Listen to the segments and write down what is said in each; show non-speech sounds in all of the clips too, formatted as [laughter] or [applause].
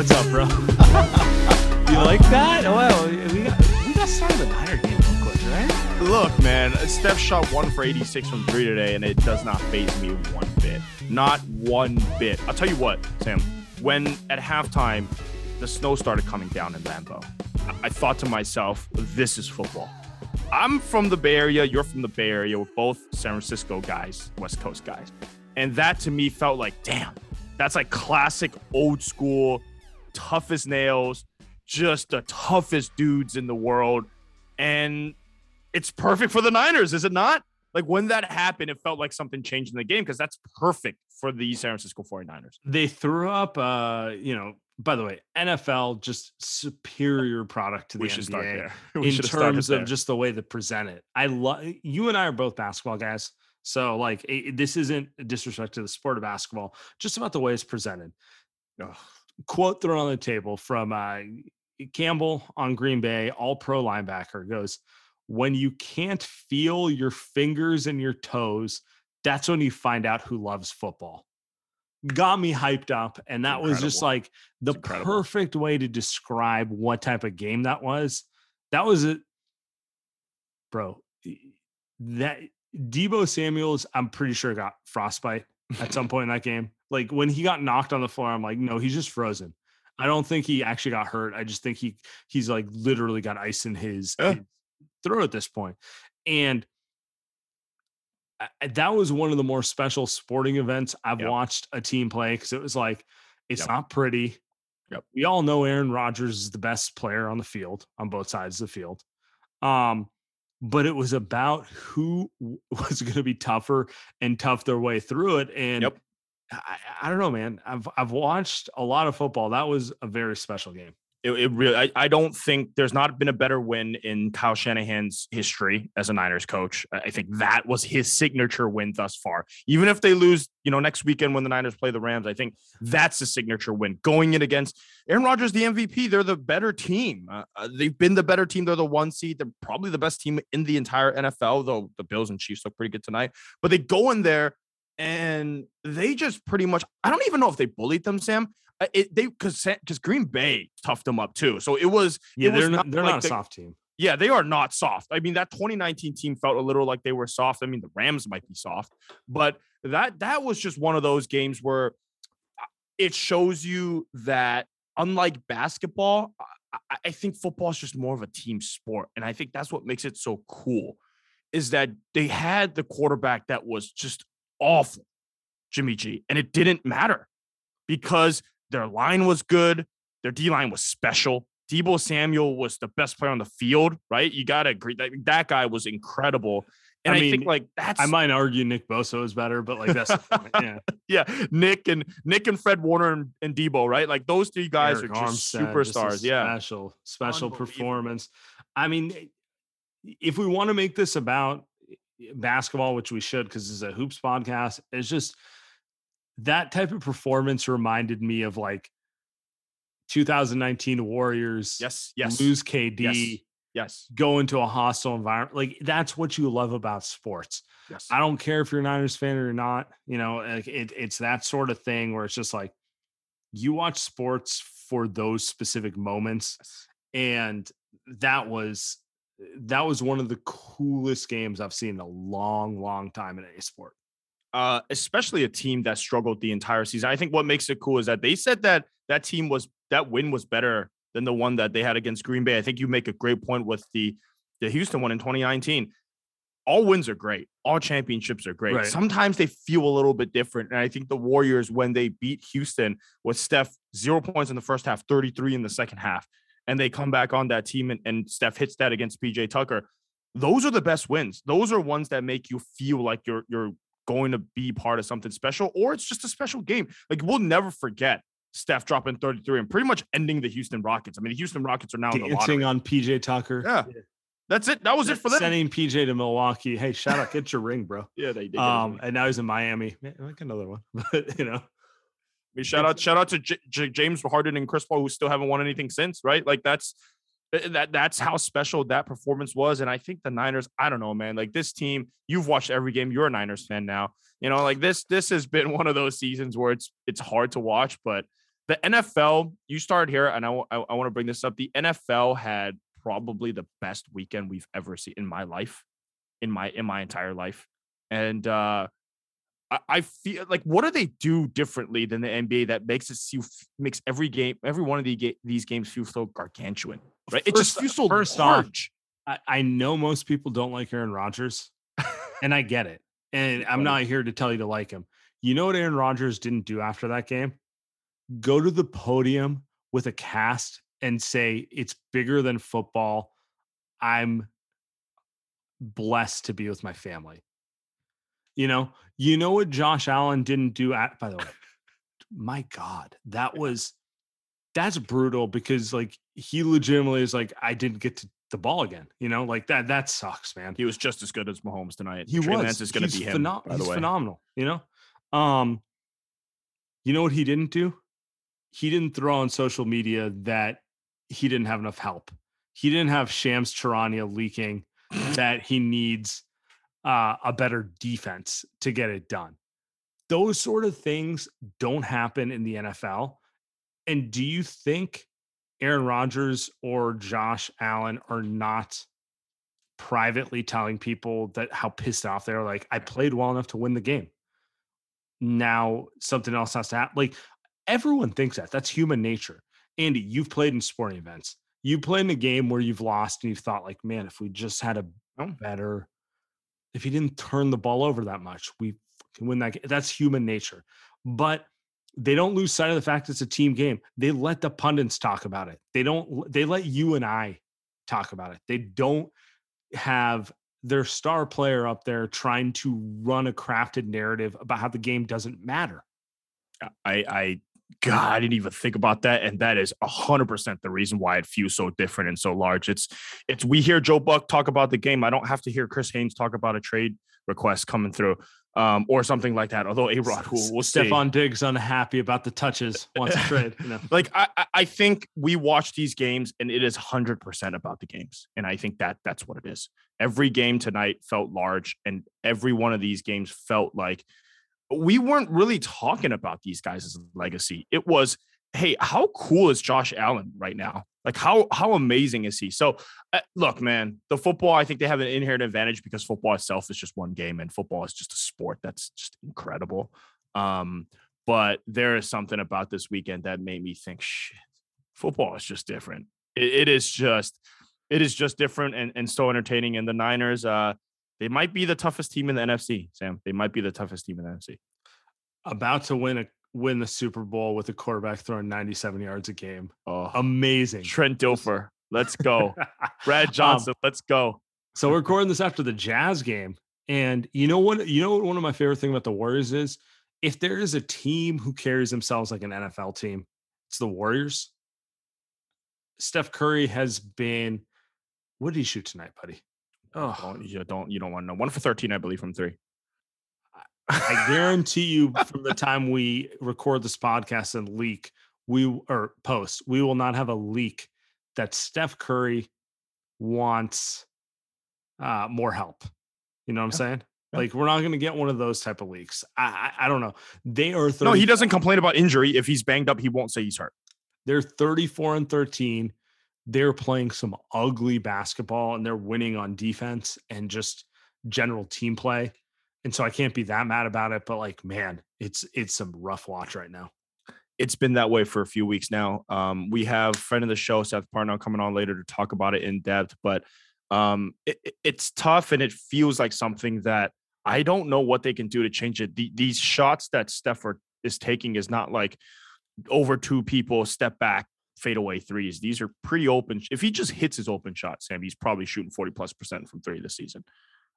What's up, bro? [laughs] you like that? Oh, well, we got we got started the Niner game right? Look, man, Steph shot one for 86 from three today, and it does not phase me one bit. Not one bit. I'll tell you what, Sam, when at halftime the snow started coming down in Lambeau, I- I thought to myself, this is football. I'm from the Bay Area, you're from the Bay Area, we're both San Francisco guys, West Coast guys. And that to me felt like, damn, that's like classic old school, tough as nails, just the toughest dudes in the world. And it's perfect for the Niners, is it not? Like when that happened, it felt like something changed in the game because that's perfect for the San Francisco 49ers. They threw up, uh, you know. By the way, NFL just superior product to the We should NBA start there. [laughs] We in should have started terms of just the way they present it. I love you and I are both basketball guys, so like it- this isn't disrespect to the sport of basketball, just about the way it's presented. Ugh. Quote thrown on the table from uh, Campbell on Green Bay, all pro linebacker goes, When you can't feel your fingers and your toes, that's when you find out who loves football. Got me hyped up. And that was just like the perfect way to describe what type of game that was. That was it, bro. That Deebo Samuels, I'm pretty sure got frostbite at some point in that game. Like when he got knocked on the floor, I'm like, no, he's just frozen. I don't think he actually got hurt. I just think he he's like literally got ice in his, Yeah. his throat at this point. And I- I- that was one of the more special sporting events I've Yep. watched a team play because it was like it's Yep. not pretty. Yep. We all know Aaron Rodgers is the best player on the field on both sides of the field. Um, but it was about who [laughs] was going to be tougher and tough their way through it. And Yep. I, I don't know, man. I've I've watched a lot of football. That was a very special game. it, it really I, I don't think there's not been a better win in Kyle Shanahan's history as a Niners coach. I think that was his signature win thus far. Even if they lose, you know, next weekend when the Niners play the Rams, I think that's a signature win. Going in against Aaron Rodgers, the MVP, they're the better team. Uh, uh, they've been the better team. They're the one seed. They're probably the best team in the entire NFL, though the Bills and Chiefs look pretty good tonight. But they go in there and they just pretty much I don't even know if they bullied them, Sam. Uh, It, they because because Green Bay toughed them up too. So it was Yeah, it they're not, they're like not a soft team. Yeah, they are not soft. I mean, that 2019 team felt a little like they were soft. I mean, the Rams might be soft, but that that was just one of those games where uh, it shows you that unlike basketball, I, I- I think football is just more of a team sport, and I think that's what makes it so cool. Is that they had the quarterback that was just awful, Jimmy G, and it didn't matter because their line was good, their D line was special. Deebo Samuel was the best player on the field, right? You gotta agree that that guy was incredible. And I I, mean, think like that's I might argue Nick Bosa is better, but like that's yeah. [laughs] yeah, Nick and Nick and Fred Warner and, and Deebo, right? Like those three guys Arik are just Armstead, superstars. yeah. special, special performance. I mean, if we want to make this about basketball, which we should, because it's a hoops podcast, it's just that type of performance reminded me of like 2019 Warriors Yes, yes, lose KD, yes, go into a hostile environment. Like that's what you love about sports. yes. I don't care if you're a Niners fan or not. You know, like it, it's that sort of thing where it's just like you watch sports for those specific moments, and that was that was one of the coolest games I've seen in a long, long time in any sport. uh, especially a team that struggled the entire season. I think what makes it cool is that they said that that team was that win was better than the one that they had against Green Bay. I think you make a great point with the the Houston one in 2019. All wins are great. All championships are great. Right. Sometimes they feel a little bit different. And I think the Warriors, when they beat Houston with Steph, zero points in the first half, 33 in the second half, and they come back on that team and, and Steph hits that against PJ Tucker. Those are the best wins. Those are ones that make you feel like you're you're going to be part of something special, or it's just a special game. Like we'll never forget Steph dropping 33 and pretty much ending the Houston Rockets. I mean, the Houston Rockets are now in the Dancing on PJ Tucker. Yeah. That's it. That was it for them. Sending PJ to Milwaukee. Hey, shout out, get your ring, bro. [laughs] yeah, they did. Um, and now he's in Miami. Man, like another one, [laughs] but you know, I mean, shout out, shout out to J- J- James Harden and Chris Paul, who still haven't won anything since, right? Like that's that that's how special that performance was. And I think the Niners, I don't know, man. Like this team, you've watched every game. You're a Niners fan now. You know, like this, this has been [laughs] one of those seasons where it's it's hard to watch. But the NFL, you started here, and I want to bring this up. The NFL had probably the best weekend we've ever seen in my life, in my in my entire life, and uh I, I feel like what do they do differently than the NBA that makes it feel makes every game, every one of the ga- these games feel so gargantuan, right? it just First- feels so first off. I, I know most people don't like Aaron Rodgers, [laughs] and I get it. And I'm not here to tell you to like him. You know what Aaron Rodgers didn't do after that game? Go to the podium with a cast and say, It's bigger than football. I'm blessed to be with my family. You know, you know what Josh Allen didn't do at by the way. [laughs] my God, that was that's brutal because like he legitimately is like, I didn't get to the ball again. You know, like that that sucks, man. He was just as good as Mahomes tonight. He Trey was. Lance is going to He's be him. phenom- by the he's way, phenomenal. You know, um, you know what he didn't do? He didn't throw on social media that he didn't have enough help. He didn't have Shams Charania leaking [laughs] that he needs uh, a better defense to get it done. Those sort of things don't happen in the NFL. And do you think Aaron Rodgers or Josh Allen are not privately telling people that how pissed off they're like, I played well enough to win the game. Now something else has to happen. Like everyone thinks that. That's human nature. Andy, you've played in sporting events. You played in a game where you've lost and you've thought, like, man, if we just had a Oh. better, if he didn't turn the ball over that much, we can win that game. That's human nature. But they don't lose sight of the fact it's a team game. They let the pundits talk about it. They don't, they let you and I talk about it. They don't have their star player up there trying to run a crafted narrative about how the game doesn't matter. I, I, God, I didn't even think about that, and that is hundred percent the reason why it feels so different and so large. It's, it's we hear Joe Buck talk about the game. I don't have to hear Chris Haynes talk about a trade request coming through, um, or something like that. Although A Rod will, see. Stefon Diggs unhappy about the touches [laughs] wants to trade. You know. like I, I- I think we watch these games and it is 100% about the games and i think that that's what it is every game tonight felt large and every one of these games felt like we weren't really talking about these guys' as legacy. It was hey how cool is josh allen right now? Like how how amazing is he? So uh, look man the football i think they have an inherent advantage because football itself is just one game and football is just a sport that's just incredible. Um but there is something about this weekend that made me think shit football is just different. It, it is just it is just different and, and so entertaining. And the niners uh they might be the toughest team in the nfc sam they might be the toughest team in the nfc About to win a win the Super Bowl with a quarterback throwing 97 yards a game. oh Amazing. trent dilfer let's go [laughs] brad um, johnson let's go So we're recording this after the Jazz game, and you know what? You know what? One of my favorite thing about the Warriors is if there is a team who carries themselves like an NFL team, it's the Warriors. Steph Curry has been. What did he shoot tonight, buddy? Oh, don't, you don't you don't want to know one for 13 i believe from three I [laughs] guarantee you, from the time we record this podcast and leak, we or post, we will not have a leak that Steph Curry wants uh, more help. You know what I'm Yeah. saying? Yeah. Like we're not going to get one of those type of leaks. I, I I don't know. They are 30, No, he doesn't complain about injury. If he's banged up, he won't say he's hurt. They're 34 and 13. They're playing some ugly basketball and they're winning on defense and just general team play. And so I can't be that mad about it. But like, man, it's it's some rough watch right now. it's been that way for a few weeks now. Um, we have friend of the show, Seth Partnow, coming on later to talk about it in depth, but um, it, it- it's tough and it feels like something that I don't know what they can do to change it. The, these shots that Steph is taking is not like over two people, step back, fade away threes. These are pretty open. If he just hits his open shot, Sam, he's probably shooting 40 plus percent from three this season.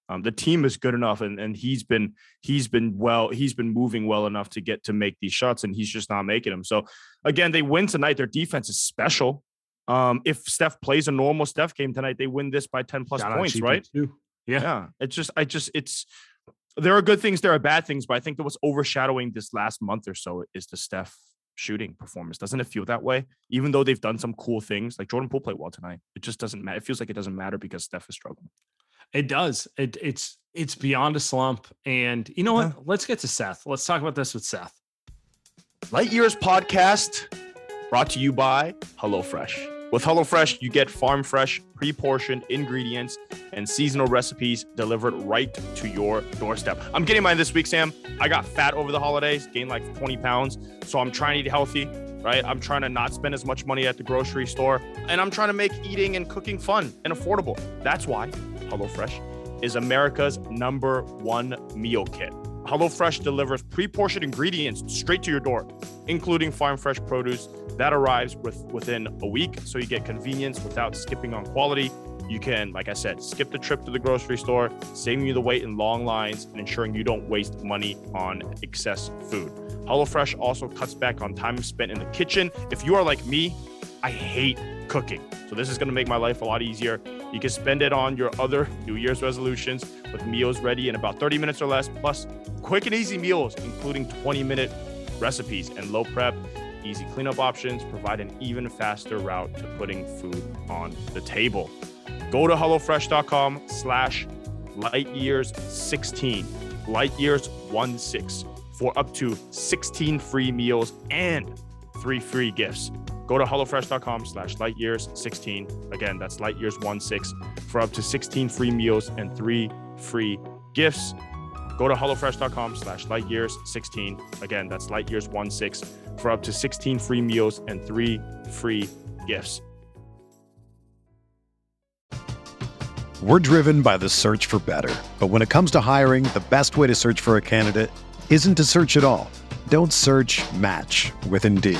Um, the team is good enough and, and he's been he's been well he's been moving well enough to get to make these shots and he's just not making them so again they win tonight their defense is special um, if steph plays a normal steph game tonight they win this by 10 plus points right. Yeah. yeah it's just i just it's there are good things there are bad things but i think that what's overshadowing this last month or so is the steph shooting performance doesn't it feel that way even though they've done some cool things like jordan poole played well tonight it just doesn't matter it feels like it doesn't matter because steph is struggling It does. It it's it's beyond a slump. And you know what? Yeah. Let's get to Seth. Let's talk about this with Seth. Light Years Podcast brought to you by HelloFresh. With HelloFresh, you get farm fresh, pre portioned ingredients and seasonal recipes delivered right to your doorstep. I'm getting mine this week, Sam. I got fat over the holidays, gained like 20 pounds. So I'm trying to eat healthy, right? I'm trying to not spend as much money at the grocery store. And I'm trying to make eating and cooking fun and affordable. That's why HelloFresh is America's number one meal kit. HelloFresh delivers pre-portioned ingredients straight to your door, including farm fresh produce that arrives with within a week. So you get convenience without skipping on quality. You can, like I said, skip the trip to the grocery store, saving you the wait in long lines and ensuring you don't waste money on excess food. HelloFresh also cuts back on time spent in the kitchen. If you are like me, I hate cooking. So this is going to make my life a lot easier. You can spend it on your other New Year's resolutions with meals ready in about 30 minutes or less, plus quick and easy meals, including 20 minute recipes and low prep, easy cleanup options provide an even faster route to putting food on the table. Go to HelloFresh.com slash lightyears16, lightyears16 for up to 16 free meals and three free gifts. Go to HelloFresh.com slash lightyears16. Again, that's lightyears16 for up to 16 free meals and three free gifts. Go to HelloFresh.com slash lightyears16. Again, that's lightyears16 for up to 16 free meals and three free gifts. We're driven by the search for better. But when it comes to hiring, the best way to search for a candidate isn't to search at all. Don't search match with Indeed.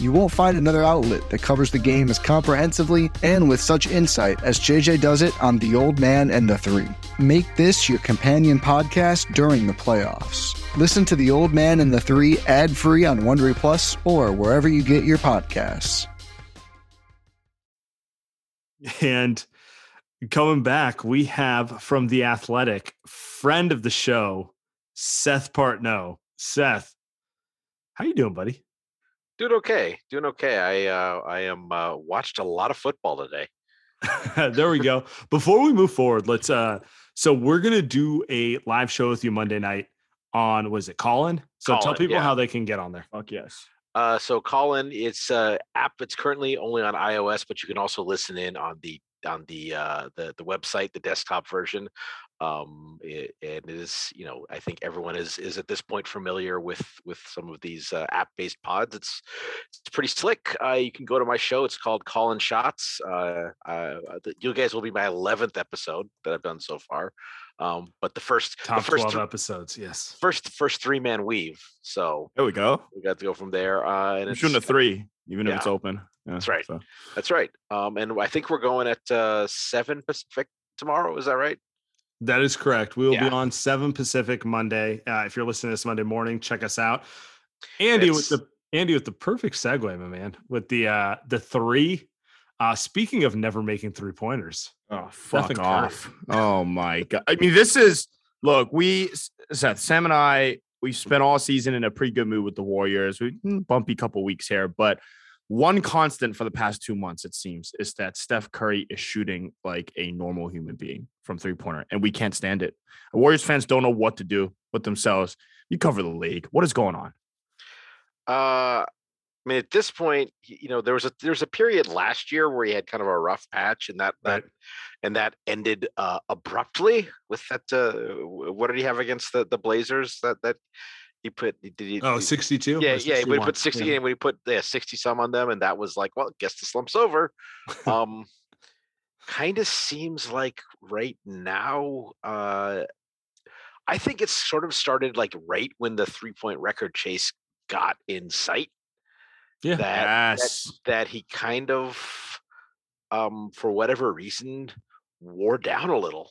You won't find another outlet that covers the game as comprehensively and with such insight as JJ does it on The Old Man and the Three. Make this your companion podcast during the playoffs. Listen to The Old Man and the Three ad free on Wondery Plus or wherever you get your podcasts. And coming back, we have from The Athletic, friend of the show, Seth Partnow. Seth, how you doing, buddy? Doing okay. Doing okay. I uh, I am uh, watched a lot of football today. [laughs] there we go. Before we move forward, let's uh so we're gonna do a live show with you Monday night on was it Callin? So tell people yeah. how they can get on there. Fuck yes. Uh, so Callin, it's uh app. It's currently only on iOS, but you can also listen in on the on the uh the the website, the desktop version. Um, it, and it is you know I think everyone is is at this point familiar with with some of these uh, app based pods. It's it's pretty slick. Uh, you can go to my show. It's called Callin Shots. Uh, uh, you guys will be my eleventh episode that I've done so far. Um, but the first Top the first twelve thr- episodes, yes. first first three man weave. So There we go. we got to go from there. Uh, and it's, shooting a three, even if it's open. Yeah, That's right. so. That's right. Um, and I think we're going at uh, seven Pacific tomorrow. Is that right? That is correct. We will Yeah. be on 7 Pacific Monday. Uh, if you're listening to this Monday morning, check us out. Andy with the Andy with the perfect segue, my man. With the uh the three. Uh speaking of never making three pointers. Oh, fuck off. Oh my god. I mean, this is look, we Seth, Sam and I, we spent all season in a pretty good mood with the Warriors. We mm, bumpy couple weeks here, but one constant for the past two months, it seems, is that Steph Curry is shooting like a normal human being from three pointer, and we can't stand it. Warriors fans don't know what to do with themselves. You cover the league. What is going on? Uh, I mean, at this point, you know, there was a there was a period last year where he had kind of a rough patch, and that that and that ended uh, abruptly with that. Uh, what did he have against the the Blazers? That that he put did he? Oh, 62. Yeah, yeah, he 61? put 60 Yeah. and when he put yeah, 60 some on them, and that was like, well, guess the slump's over. [laughs] um kind of seems like right now, uh I think it's sort of started like right when the three-point record chase got in sight. Yeah. That Yes. that he kind of um for whatever reason wore down a little.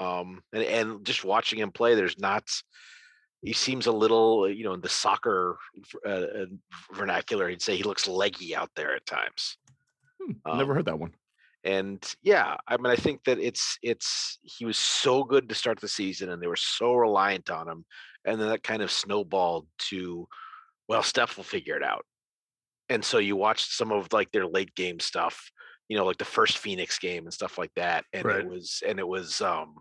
Um and, and just watching him play, there's not he seems a little, you know, in the soccer uh, uh, vernacular, he'd say he looks leggy out there at times. Hmm, I've never Um, heard that one. and yeah, I mean, I think that it's it's he was so good to start the season, and they were so reliant on him, and then that kind of snowballed to, well, Steph will figure it out. And so you watched some of like their late game stuff, you know, like the first Phoenix game and stuff like that, and Right. it was and it was um,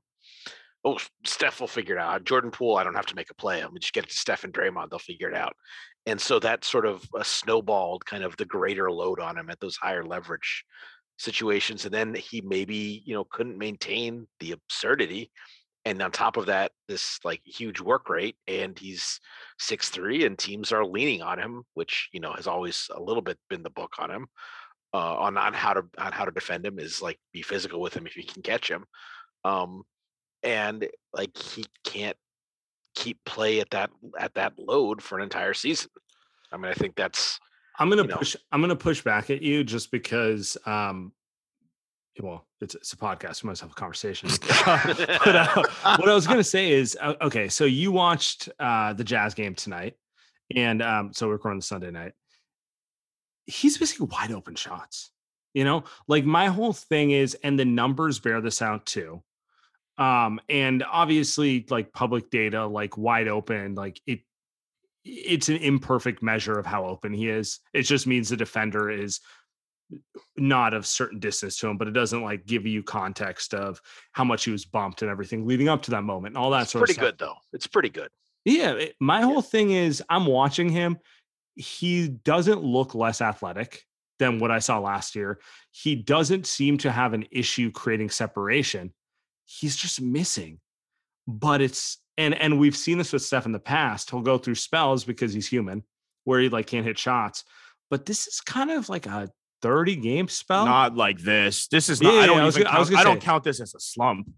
oh, Steph will figure it out. Jordan Poole, I don't have to make a play. I'm just get it to Steph and Draymond, they'll figure it out. And so that sort of uh, snowballed kind of the greater load on him at those higher leverage situations and then he maybe you know couldn't maintain the absurdity and on top of that this like huge work rate and he's six three and teams are leaning on him which you know has always a little bit been the book on him uh on, on how to on how to defend him is like be physical with him if you can catch him um and like he can't keep play at that at that load for an entire season i mean i think that's I'm gonna you know. push. I'm gonna push back at you just because. Um, well, it's it's a podcast. We must have a conversation. [laughs] [laughs] but uh, what I was gonna say is, uh, okay, so you watched uh, the Jazz game tonight, and um, so we're recording the Sunday night. He's basically wide open shots. You know, like my whole thing is, and the numbers bear this out too. Um, and obviously, like public data, like wide open, like it it's an imperfect measure of how open he is. It just means the defender is not of certain distance to him, but it doesn't like give you context of how much he was bumped and everything leading up to that moment and all that it's sort pretty of stuff. It's pretty good though it's pretty good Yeah, it- my whole thing is I'm watching him. He doesn't look less athletic than what I saw last year. He doesn't seem to have an issue creating separation. He's just missing. but it's and and we've seen this with Steph in the past. He'll go through spells because he's human, where he like can't hit shots. But this is kind of like a 30 game spell. Not like this. This is not. Yeah, I don't yeah, I was gonna- I was count, I gonna don't say- count this as a slump.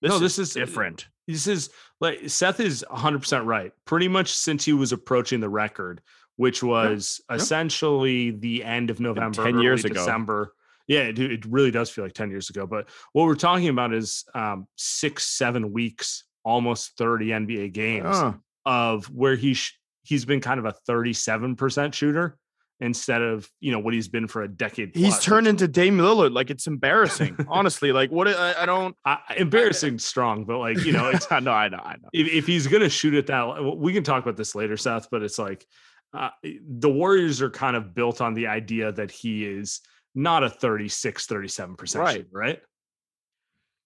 This No, is this is- different. this is like Seth is 100% right. Pretty much since he was approaching the record, which was yeah. essentially the end of November, 10 years ago. December. Yeah, it, it really does feel like 10 years ago. But what we're talking about is um, six, seven weeks, almost 30 NBA games Ah. of where he sh- he's been kind of a 37% shooter instead of you know what he's been for a decade. He's plus, turned into Dame Lillard. Like it's embarrassing. Honestly, like what? I, I don't. I, embarrassing strong, but like you know, [laughs] it's I know. I know. I know. if, if he's gonna shoot it that we can talk about this later seth but it's like uh, the warriors are kind of built on the idea that he is not a 36 37% Right. shooter, right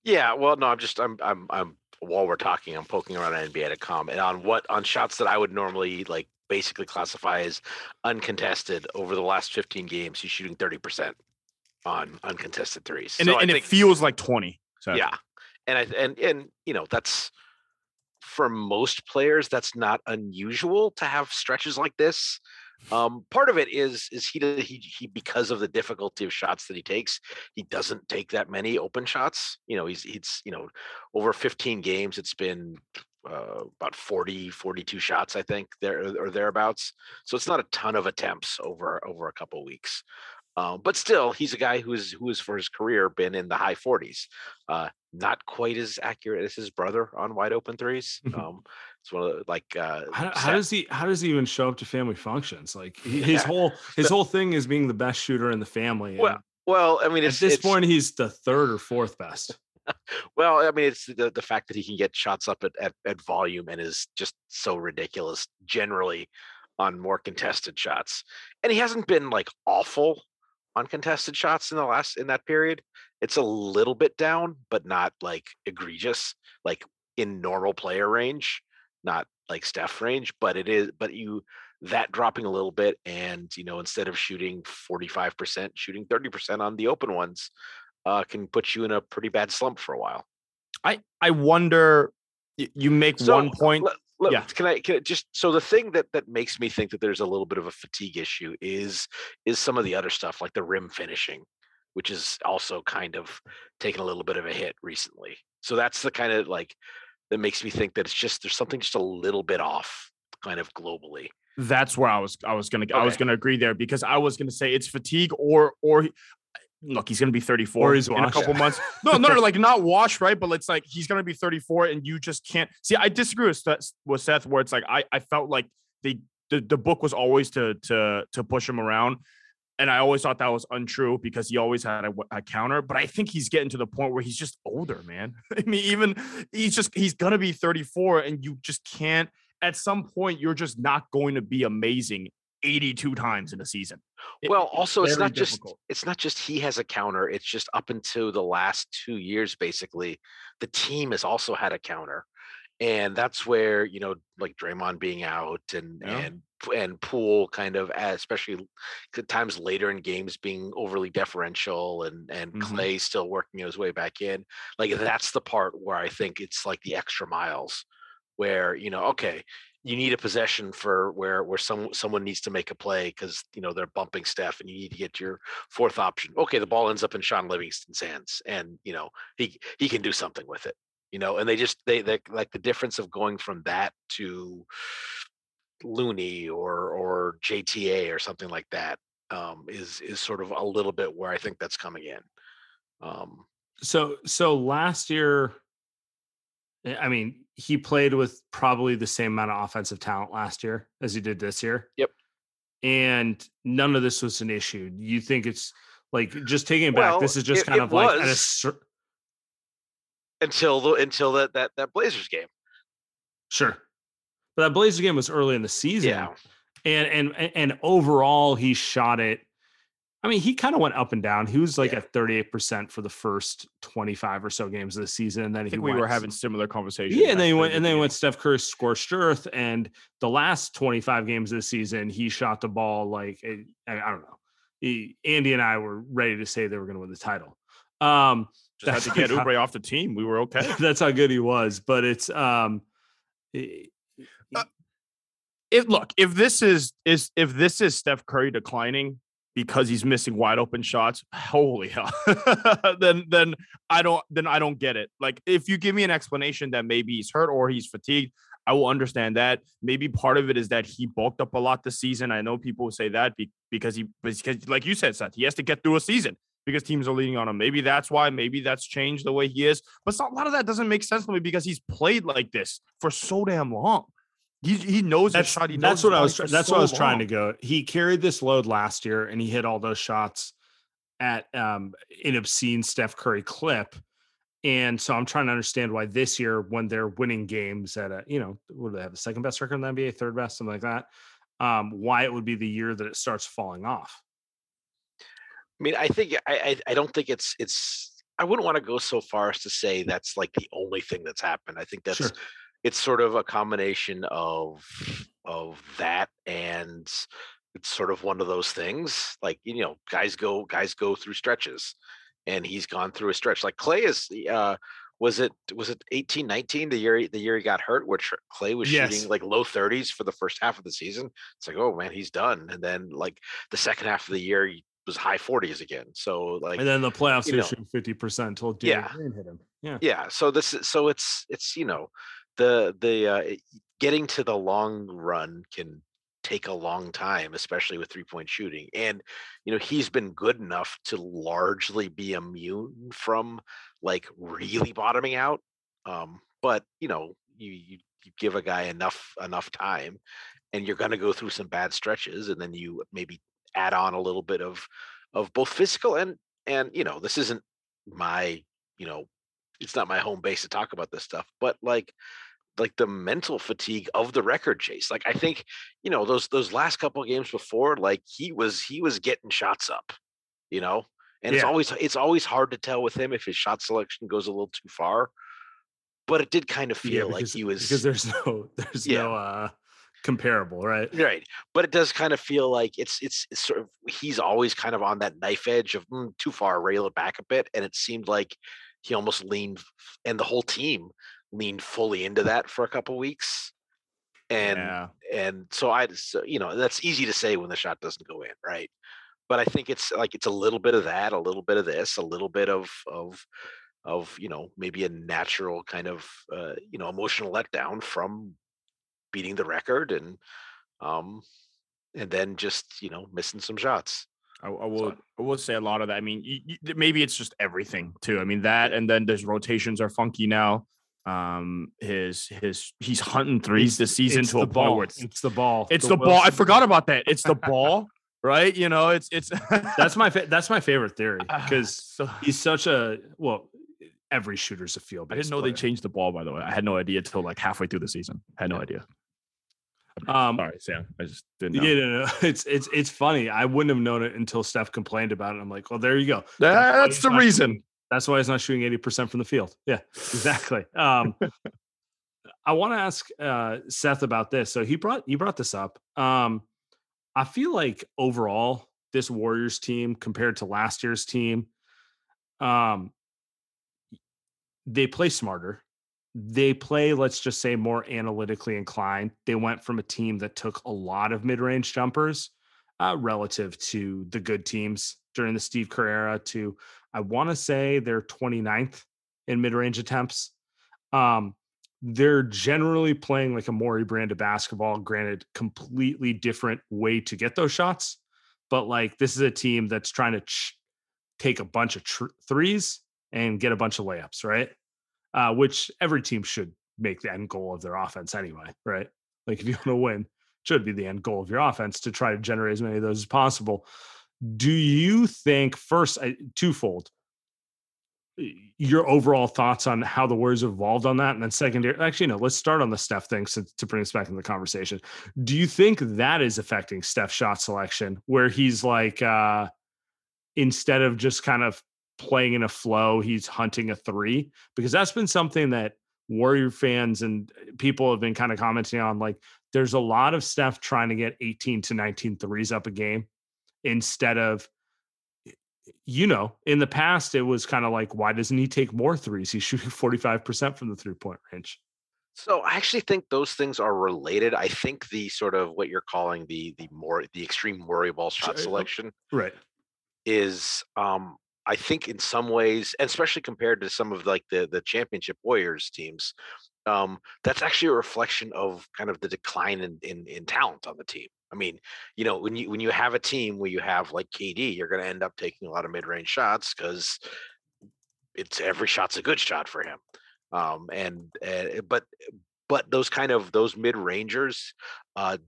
Yeah, well, no, I'm just I'm I'm I'm while we're talking, I'm poking around NBA.com and on what on shots that I would normally like basically classify as uncontested over the last 15 games. He's shooting 30 percent on uncontested threes. And, So it, and it feels like twenty. So yeah, and I and and you know that's for most players that's not unusual to have stretches like this. Um, part of it is is he he he because of the difficulty of shots that he takes, he doesn't take that many open shots. You know, he's he's you know over 15 games, it's been uh, about 40 42 shots i think there or thereabouts. So it's not a ton of attempts over over a couple weeks. Um, but still he's a guy who's who is for his career been in the high 40s uh, not quite as accurate as his brother on wide open threes. Um, it's one of the like uh, how, how does he how does he even show up to family functions like his Yeah. [laughs] whole his So- whole thing is being the best shooter in the family Well, well i mean at this point he's the third or fourth best [laughs] Well, I mean, it's the, the fact that he can get shots up at, at, at volume and is just so ridiculous generally on more contested shots. And he hasn't been like awful on contested shots in the last in that period. It's a little bit down, but not like egregious, like in normal player range, not like Steph range, but it is, but you that dropping a little bit and you know instead of shooting 45% shooting 30% on the open ones uh, can put you in a pretty bad slump for a while I I wonder. You make So, one point. let- let- yeah. can I can I just so the thing that that makes me think that there's a little bit of a fatigue issue is is some of the other stuff like the rim finishing which is also kind of taken a little bit of a hit recently so that's the kind of like that makes me think that it's just there's something just a little bit off kind of globally That's where I was. I was gonna. I was gonna agree there because I was gonna say it's fatigue or or. Look, he's gonna be 34 he's in a couple months. No, no, no, [laughs] like not wash right? But it's like he's gonna be 34, and you just can't see. I disagree with Seth, with Seth where it's like I, I felt like they the, the book was always to to to push him around, and I always thought that was untrue because he always had a, a counter. But I think he's getting to the point where he's just older, man. [laughs] I mean, even he's just he's gonna be 34, and you just can't. At some point, you're just not going to be amazing 82 times in a season. It- well also it's very not just it's not just he has a counter it's just up until the last two years basically the team has also had a counter and that's where you know like Draymond being out and Yeah. and and Poole kind of especially times later in games being overly deferential and and Mhm. Clay still working his way back in like that's the part where I think it's like the extra miles where you know okay you need a possession for where where some someone needs to make a play because you know they're bumping Steph and you need to get your fourth option. Okay, the ball ends up in Shaun Livingston's hands, and you know he he can do something with it. You know, and they just they they like the difference of going from that to Looney or or JTA or something like that um, is is sort of a little bit where I think that's coming in. Um, so so last year eh, i mean he played with probably the same amount of offensive talent last year as he did this year Yep. and none of this was an issue you think it's like just taking it back this is just it- kind it of like at a was. cer- until the until that that that Blazers game. sure but that blazers game was early in the season Yeah. and and and- and overall he shot it i mean he kind of went up and down he was like Yeah. at 38% for the first 25 or so games of the season and then I he think we went were having similar conversations. Yeah, and then he went and then he went Steph Curry scorched earth, and the last 25 games of the season, he shot the ball like I don't know. He, Andy and I were ready to say they were going to win the title. Um, Just That's had to get like Oubre off the team. We were okay. [laughs] That's how good he was. But it's um, i- if look, if this is is if this is Steph Curry declining because he's missing wide open shots, holy [laughs] hell, then then I don't then I don't get it. Like if you give me an explanation that maybe he's hurt or he's fatigued, I will understand that. Maybe part of it is that he bulked up a lot this season. I know people say that because he because like you said, Seth, he has to get through a season because teams are leaning on him. Maybe that's why. Maybe that's changed the way he is. But a lot of that doesn't make sense to me because he's played like this for so damn long. He he knows his that's shot. He that's what I was. That's so what I was trying to go. He carried this load last year, and he hit all those shots at um an obscene Steph Curry clip. And so I'm trying to understand why this year, when they're winning games at a, you know, what do they have the second best record in the NBA, third best, something like that, um, why it would be the year that it starts falling off. I mean, I think I, I I don't think it's it's I wouldn't want to go so far as to say that's like the only thing that's happened. I think that's Sure. it's sort of a combination of of that and it's sort of one of those things like you know guys go guys go through stretches and he's gone through a stretch like clay is uh was it was it 18 19 the year he- the year he got hurt which clay was Yes. shooting like low 30s for the first half of the season it's like oh man he's done and then like the second half of the year was high 40s again so like And then the playoffs, you know. shooting 50% until Jalen Yeah. Green hit him. Yeah. yeah so this is so it's it's you know the the uh getting to the long run can take a long time especially with three point shooting and you know he's been good enough to largely be immune from like really bottoming out um but you know you you, you give a guy enough enough time and you're going to go through some bad stretches and then you maybe add on a little bit of of both physical and and you know this isn't my you know it's not my home base to talk about this stuff but like like the mental fatigue of the record chase like i think you know those those last couple of games before like he was he was getting shots up you know and it's always it's always hard to tell with him if his shot selection goes a little too far but it did kind of feel like because, he was because there's [laughs] no there's Yeah. no uh comparable, right? right but it does kind of feel like it's it's, it's sort of he's always kind of on that knife edge of "Mm, too far rail it back a bit and it seemed like he almost leaned and the whole team leaned fully into that for a couple weeks and yeah. and so i so, you know that's easy to say when the shot doesn't go in right but i think it's like it's a little bit of that a little bit of this a little bit of of of you know maybe a natural kind of uh, you know emotional letdown from beating the record and um and then just you know missing some shots I, I will. I will say a lot of that. I mean, y y maybe it's just everything too. I mean that, and then his rotations are funky now. Um, his his he's hunting threes this season to the a point ball. where it's, It's the ball. it's the, ball. I forgot about that. It's the ball, right? You know, it's it's That's my [laughs] fa- that's my favorite theory Ah, because so- he's such a well. Every shooter's a field. I didn't know they changed the ball. By the way, I had no idea until like halfway through the season. I had no idea. Um, Sorry, Sam. I just didn't know. yeah, no, no, [laughs] it's it's it's funny. I wouldn't have known it until Steph complained about it. I'm like, well, there you go. why That's the reason. shooting- That's why he's not shooting 80% from the field. Yeah, [laughs] exactly. Um, [laughs] I want to ask uh, Seth about this. So he brought you brought this up. Um, I feel like overall, this Warriors team compared to last year's team, um, they play smarter. They play, let's just say, more analytically inclined. They went from a team that took a lot of mid-range jumpers uh, relative to the good teams during the Steve Kerr era to, I want to say, they're 29th in mid-range attempts. Um, they're generally playing like a Morey brand of basketball. Granted, completely different way to get those shots, but like this is a team that's trying to ch- take a bunch of tr- threes and get a bunch of layups, right? Uh, which every team should make the end goal of their offense anyway, right? Like if you [laughs] want to win, should be the end goal of your offense to try to generate as many of those as possible. Do you think first twofold? Your overall thoughts on how the Warriors evolved on that, and then secondary. Actually, no. Let's start on the Steph thing since, to bring us back in the conversation. Do you think that is affecting Steph's shot selection, where he's like, uh instead of just kind of playing in a flow, he's hunting a three? Because that's been something that Warrior fans and people have been kind of commenting on. Like, there's a lot of Steph trying to get 18 to 19 threes up a game instead of you know, in the past, it was kind of like, why doesn't he take more threes? He's shooting [laughs] 45% from the three point range. So I actually think those things are related. I think the sort of what you're calling the the more the extreme Morey ball shot selection Right. is um I think in some ways, and especially compared to some of like the the championship Warriors teams, um, that's actually a reflection of kind of the decline in, in in talent on the team. I mean, you know, when you when you have a team where you have like KD, you're going to end up taking a lot of mid range shots because it's every shot's a good shot for him. Um, and uh, but but those kind of those mid rangers uh,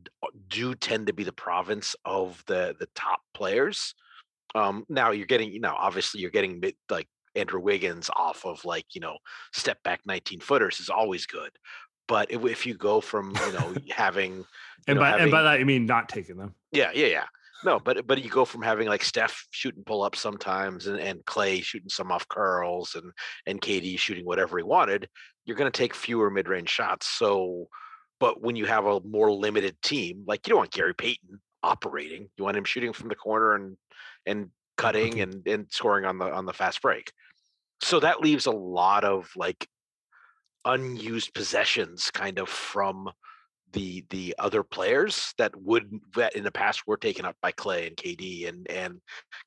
do tend to be the province of the the top players. Um, now you're getting, you know, obviously you're getting mid, like Andrew Wiggins off of like you know step back 19 footers is always good. But if, if you go from you know [laughs] having you And know, by and by that you mean not taking them. yeah, yeah, yeah. No, but but you go from having like Steph shooting pull ups sometimes and, and Klay shooting some off curls and and KD shooting whatever he wanted, you're gonna take fewer mid range shots. So but when you have a more limited team, like you don't want Gary Payton operating. You want him shooting from the corner and and cutting and, and scoring on the on the fast break. So that leaves a lot of like unused possessions kind of from the the other players that would that in the past were taken up by Klay and KD and and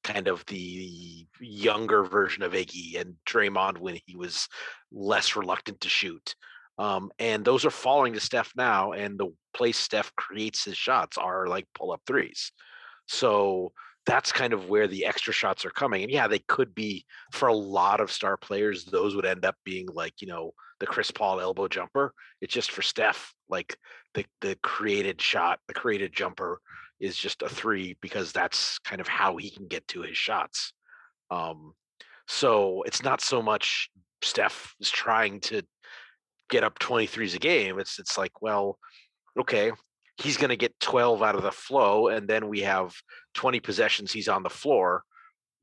kind of the younger version of Iggy and Draymond when he was less reluctant to shoot. Um, and those are falling to Steph now, and the place Steph creates his shots are like pull up threes. So that's kind of where the extra shots are coming. And yeah, they could be for a lot of star players, those would end up being like, you know, the Chris Paul elbow jumper. It's just for Steph, like the the created shot, the created jumper is just a three because that's kind of how he can get to his shots. Um, so it's not so much Steph is trying to get up 23s a game. It's it's like, well, okay, he's going to get 12 out of the flow, and then we have 20 possessions he's on the floor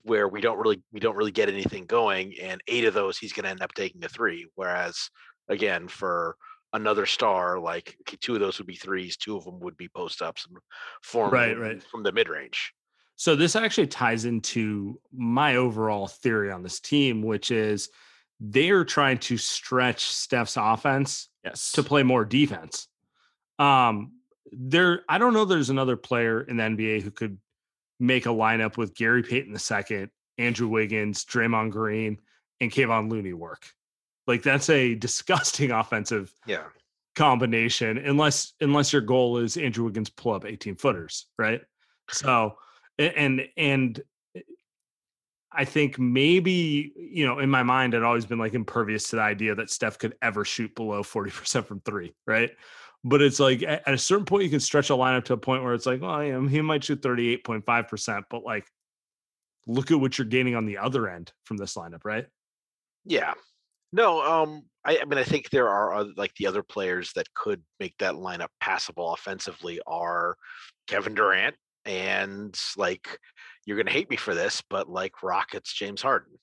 where we don't really we don't really get anything going, and eight of those he's going to end up taking a three. Whereas again, for another star, like okay, two of those would be threes, two of them would be post ups, and them Right, right. from the mid range. So this actually ties into my overall theory on this team, which is they are trying to stretch Steph's offense Yes. to play more defense. Um, there, I don't know. There's another player in the NBA who could make a lineup with Gary Payton II, Andrew Wiggins, Draymond Green, and Kevon Looney work. Like that's a [laughs] disgusting offensive Yeah. combination, unless unless your goal is Andrew Wiggins pull up 18 footers, right? So and and eh, I think maybe, you know, in my mind, I'd always been like impervious to the idea that Steph could ever shoot below 40% from three, right? But it's like at at a certain point, you can stretch a lineup to a point where it's like, well, yeah, he might shoot 38.5%, but like, look at what you're gaining on the other end from this lineup, right? Yeah. No, um, I, I mean, I think there are oth- like the other players that could make that lineup passable offensively are Kevin Durant and like you're gonna hate me for this, but like Rockets James Harden.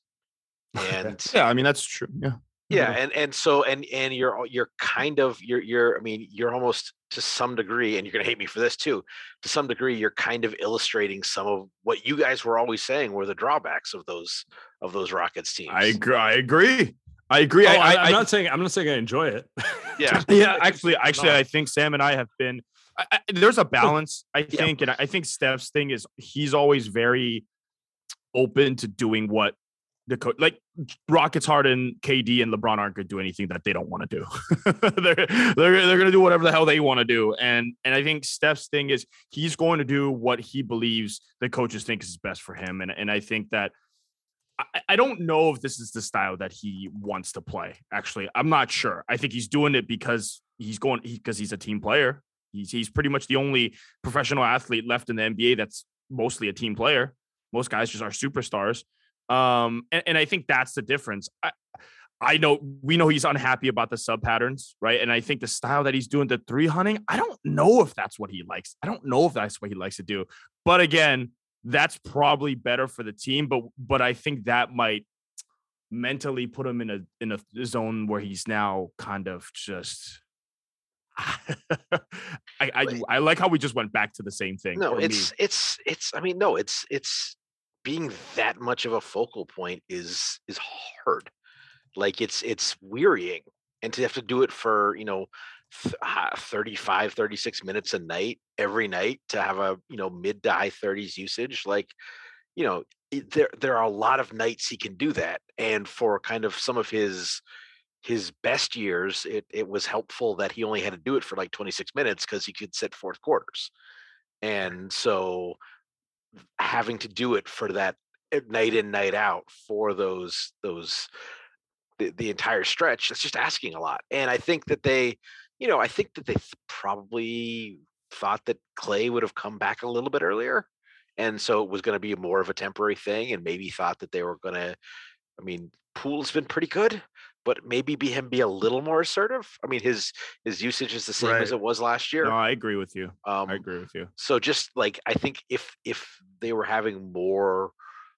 [laughs] And yeah, I mean that's true. Yeah. Yeah, mm-hmm. and and so and and you're you're kind of you're you're I mean you're almost to some degree, and you're gonna hate me for this too. To some degree, you're kind of illustrating some of what you guys were always saying were the drawbacks of those of those Rockets teams. I agree. I agree. I agree. Oh, I, I, I, am not saying I'm not saying I enjoy it. [laughs] Yeah. yeah, actually, actually, I think Sam and I have been. I, I, there's a oh, balance, I Yeah. think, and I, I think Steph's thing is he's always very open to doing what the coach like Rockets, Harden, KD, and LeBron aren't going to do anything that they don't want to do. [laughs] they're they're they're going to do whatever the hell they want to do, and and I think Steph's thing is he's going to do what he believes the coaches think is best for him, and and I think that. I- I don't know if this is the style that he wants to play. Actually, I'm not sure. I think he's doing it because he's going because he's a team player. He's he's pretty much the only professional athlete left in the NBA that's mostly a team player. Most guys just are superstars. Um, and, and I think that's the difference. I, I know we know he's unhappy about the sub patterns, right? And I think the style that he's doing the three hunting, I don't know if that's what he likes. I don't know if that's what he likes to do. But again, that's probably better for the team. But but I think that might mentally put him in a in a zone where he's now kind of just. [laughs] I, I I like how we just went back to the same thing. no for me. it's it's it's i mean no it's it's being that much of a focal point is is hard. Like it's it's wearying, and to have to do it for you know ah, 35 36 minutes a night every night to have a you know mid to high 30s usage like you know there there are a lot of nights he can do that and for kind of some of his his best years it it was helpful that he only had to do it for like 26 minutes because he could sit fourth quarters and so having to do it for that uh, night in night out for those those the, the entire stretch that's just asking a lot and i think that they you know i think that they th- probably thought that Klay would have come back a little bit earlier and so it was going to be more of a temporary thing and maybe thought that they were going to i mean Poole's been pretty good but maybe be him be a little more assertive i mean his his usage is the same as it was last year No, I agree with you. um I agree with you. so just like i think if if they were having more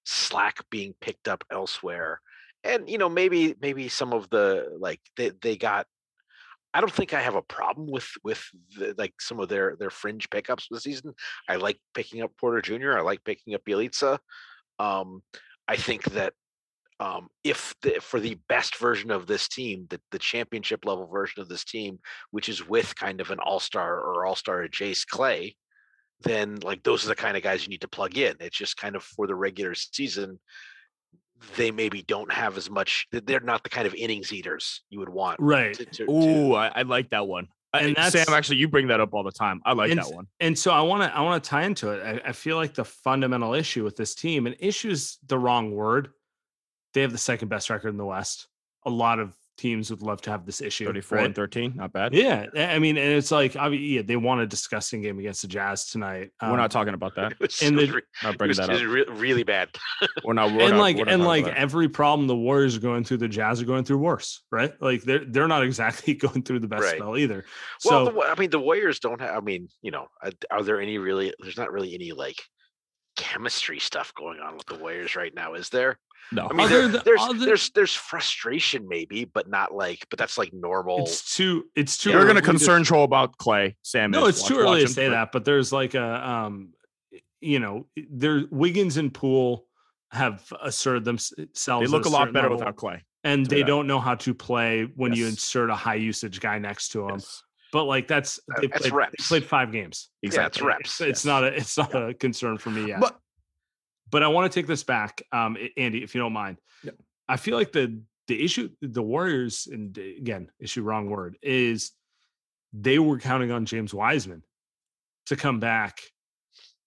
slack being picked up elsewhere and you know maybe maybe some of the like they, they got i don't think i have a problem with with the, like some of their their fringe pickups this season i like picking up porter jr i like picking up Bjelica. um i think that um, if the, for the best version of this team, the, the championship level version of this team, which is with kind of an all star or all star Jace Klay, then like those are the kind of guys you need to plug in. It's just kind of for the regular season, they maybe don't have as much. They're not the kind of innings eaters you would want. Right. Ooh, I, I like that one. I- And Sam, actually, you bring that up all the time. I like And that one. And so I want to I want to tie into it. I, I feel like the fundamental issue with this team, and issue is the wrong word. They have the second best record in the West. A lot of teams would love to have this issue. 34 right? and 13, not bad. Yeah, I I mean, and it's like, obvi- yeah, they won a disgusting game against the Jazz tonight. We're Um, not talking about that. [laughs] it was, and it the- re- Not bringing that up. re- really bad. [laughs] We're not. We're and not, like and like every problem the Warriors are going through, the Jazz are going through worse, right? Like they're they're not exactly [laughs] going through the best Right. spell either. well, So the, I mean, the Warriors don't have. I mean, you know, are- are there any really? There's not really any like chemistry stuff going on with the Warriors right now, is there? No. I mean, Other there- th- there's other- there's there's frustration maybe, but not like, but that's like normal. it's too it's too. You're going to early concern troll about Klay. Sam. No, it's Watch- too early to say but- that, but there's like a um, you know, there Wiggins and Poole have asserted themselves. They look a lot better level, without Klay. and they that. don't know how to play when you insert a high usage guy next to them. Yes. But like that's they that's played, they played five games. Yeah, it's Exactly. reps. It's, it's not a it's not a concern for me yet. But but I want to take this back, um, Andy, if you don't mind. Yeah. I feel like the the issue, the Warriors, and uh, again, issue wrong word, is they were counting on James Wiseman to come back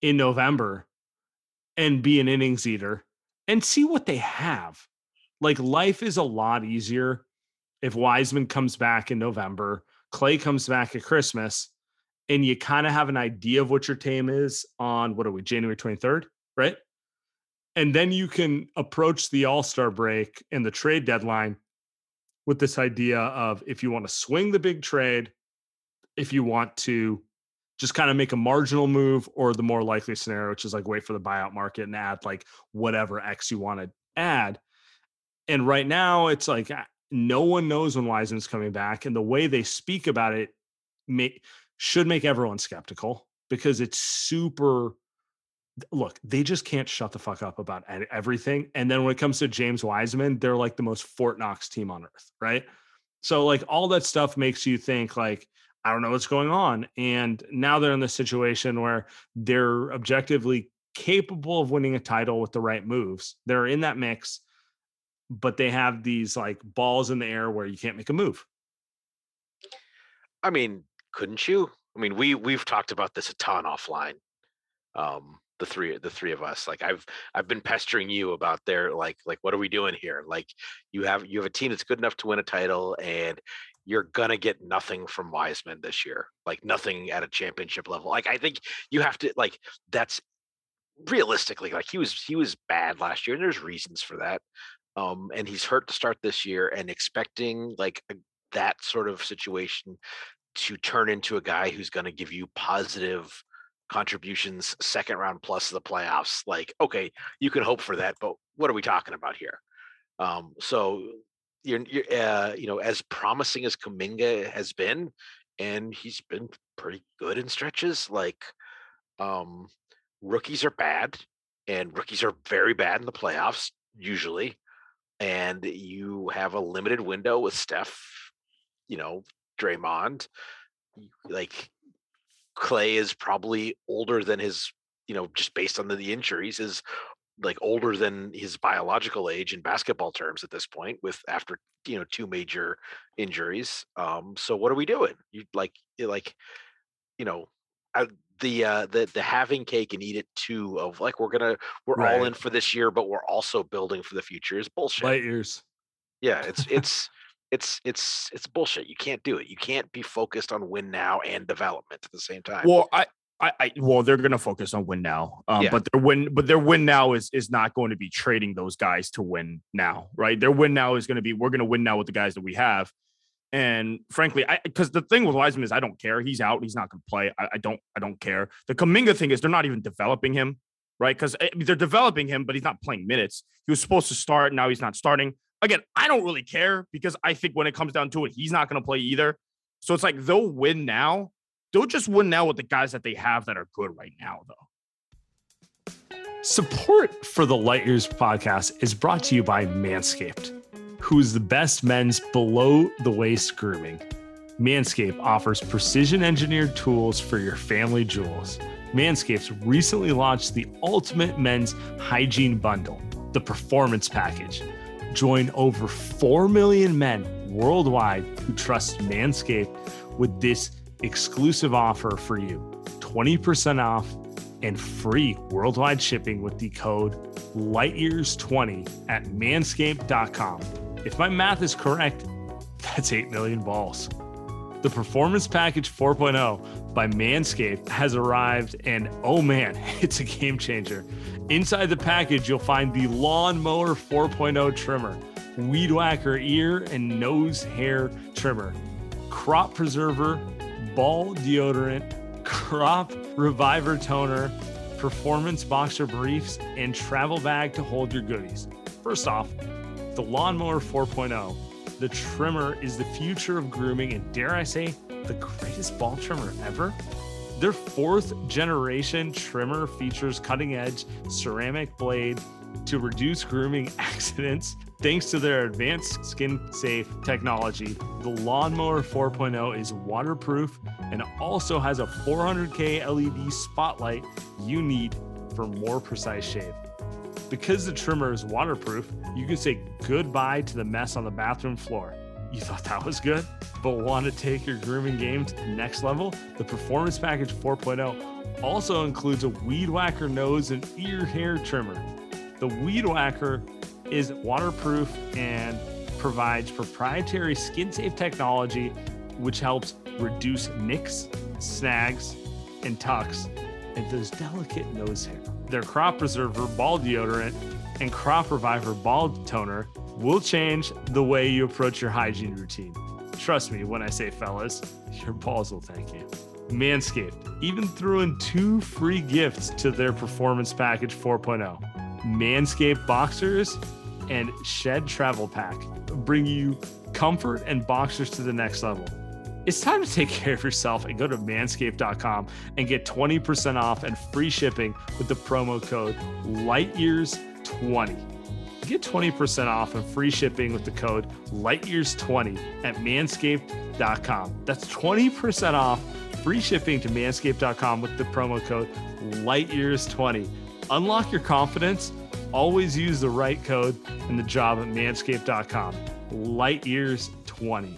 in November and be an innings eater and see what they have. Like life is a lot easier if Wiseman comes back in November, Klay comes back at Christmas, and you kind of have an idea of what your team is on what are we, January 23rd, right? And then you can approach the All Star break and the trade deadline with this idea of if you want to swing the big trade, if you want to just kind of make a marginal move, or the more likely scenario, which is like wait for the buyout market and add like whatever X you want to add. And right now, it's like no one knows when Wiseman's coming back, and the way they speak about it may, should make everyone skeptical because it's super look, they just can't shut the fuck up about everything. And then when it comes to James Wiseman, they're like the most Fort Knox team on earth, right? So like all that stuff makes you think like I don't know what's going on. And now they're in this situation where they're objectively capable of winning a title with the right moves. They're in that mix, but they have these like balls in the air where you can't make a move. I mean, couldn't you? I mean, we we've talked about this a ton offline. Um, the three the three of us. Like I've I've been pestering you about their like like what are we doing here? Like you have you have a team that's good enough to win a title and you're gonna get nothing from Wiseman this year. Like nothing at a championship level. Like I think you have to like that's realistically like he was he was bad last year and there's reasons for that. Um and he's hurt to start this year and expecting like a, that sort of situation to turn into a guy who's going to give you positive contributions second round plus the playoffs like okay you can hope for that but what are we talking about here? Um so you're, you're uh, you know as promising as Kuminga has been and he's been pretty good in stretches like um rookies are bad and rookies are very bad in the playoffs usually, and you have a limited window with Steph, you know, Draymond, like Klay is probably older than his, you know, just based on the, the injuries, is like older than his biological age in basketball terms at this point with after you know two major injuries um so what are we doing? You like like you know I, the uh the the having cake and eat it too of like we're gonna we're all in for this year but we're also building for the future is bullshit. Light years. yeah it's it's it's it's it's bullshit you can't do it you can't be focused on win now and development at the same time Well, I, I, I well, they're gonna focus on win now. Um, Yeah. but their win, but their win now is is not going to be trading those guys to win now, right? Their win now is going to be we're going to win now with the guys that we have. And frankly, I because the thing with Wiseman is I don't care. He's out. He's not going to play. I, I don't. I don't care. The Kuminga thing is they're not even developing him, right? Because they're developing him, but he's not playing minutes. He was supposed to start. Now he's not starting. Again, I don't really care because I think when it comes down to it, he's not going to play either. So it's like they'll win now. They'll just win now with the guys that they have that are good right now, though. Support for the Light Years podcast is brought to you by Manscaped, who is the best men's below the waist grooming. Manscaped offers precision engineered tools for your family jewels. Manscaped recently launched the ultimate men's hygiene bundle, the Performance Package. Join over 4 million men worldwide who trust Manscaped with this exclusive offer for you 20% off and free worldwide shipping with the code lightyears20 at manscaped.com. If my math is correct, [laughs] that's 8 million balls. The Performance Package 4.0 by Manscaped has arrived, and oh man, [laughs] it's a game changer. Inside the package, you'll find the Lawnmower 4.0 trimmer, Weed Whacker ear and nose hair trimmer, Crop Preserver, Ball deodorant, Crop Reviver toner, Performance boxer briefs, and travel bag to hold your goodies. First off, the Lawnmower 4.0 the trimmer is the future of grooming and dare I say the greatest ball trimmer ever. Their fourth generation trimmer features cutting edge ceramic blade to reduce grooming [laughs] accidents. Thanks to their advanced skin safe technology, the Lawnmower 4.0 is waterproof and also has a 400K LED spotlight you need for more precise shave. Because the trimmer is waterproof, you can say goodbye to the mess on the bathroom floor. You thought that was good, but want to take your grooming game to the next level? The Performance Package 4.0 also includes a Weed Whacker nose and ear hair trimmer. The Weed Whacker is waterproof and provides proprietary skin safe technology, which helps reduce nicks, snags, and tucks, and those delicate nose hair. Their crop preserver ball deodorant and crop reviver ball toner will change the way you approach your hygiene routine. Trust me when I say, fellas, your balls will thank you. Manscaped even threw in two free gifts to their Performance Package 4.0 Manscaped Boxers and Shed Travel Pack, bring you comfort and boxers to the next level. It's time to take care of yourself and go to manscaped.com and get 20% off and free shipping with the promo code LightYears20. Get 20% off and free shipping with the code LightYears20 at manscaped.com. That's 20% off free shipping to manscaped.com with the promo code LightYears20. Unlock your confidence. Always use the right code in the job at manscaped.com. LightYears20.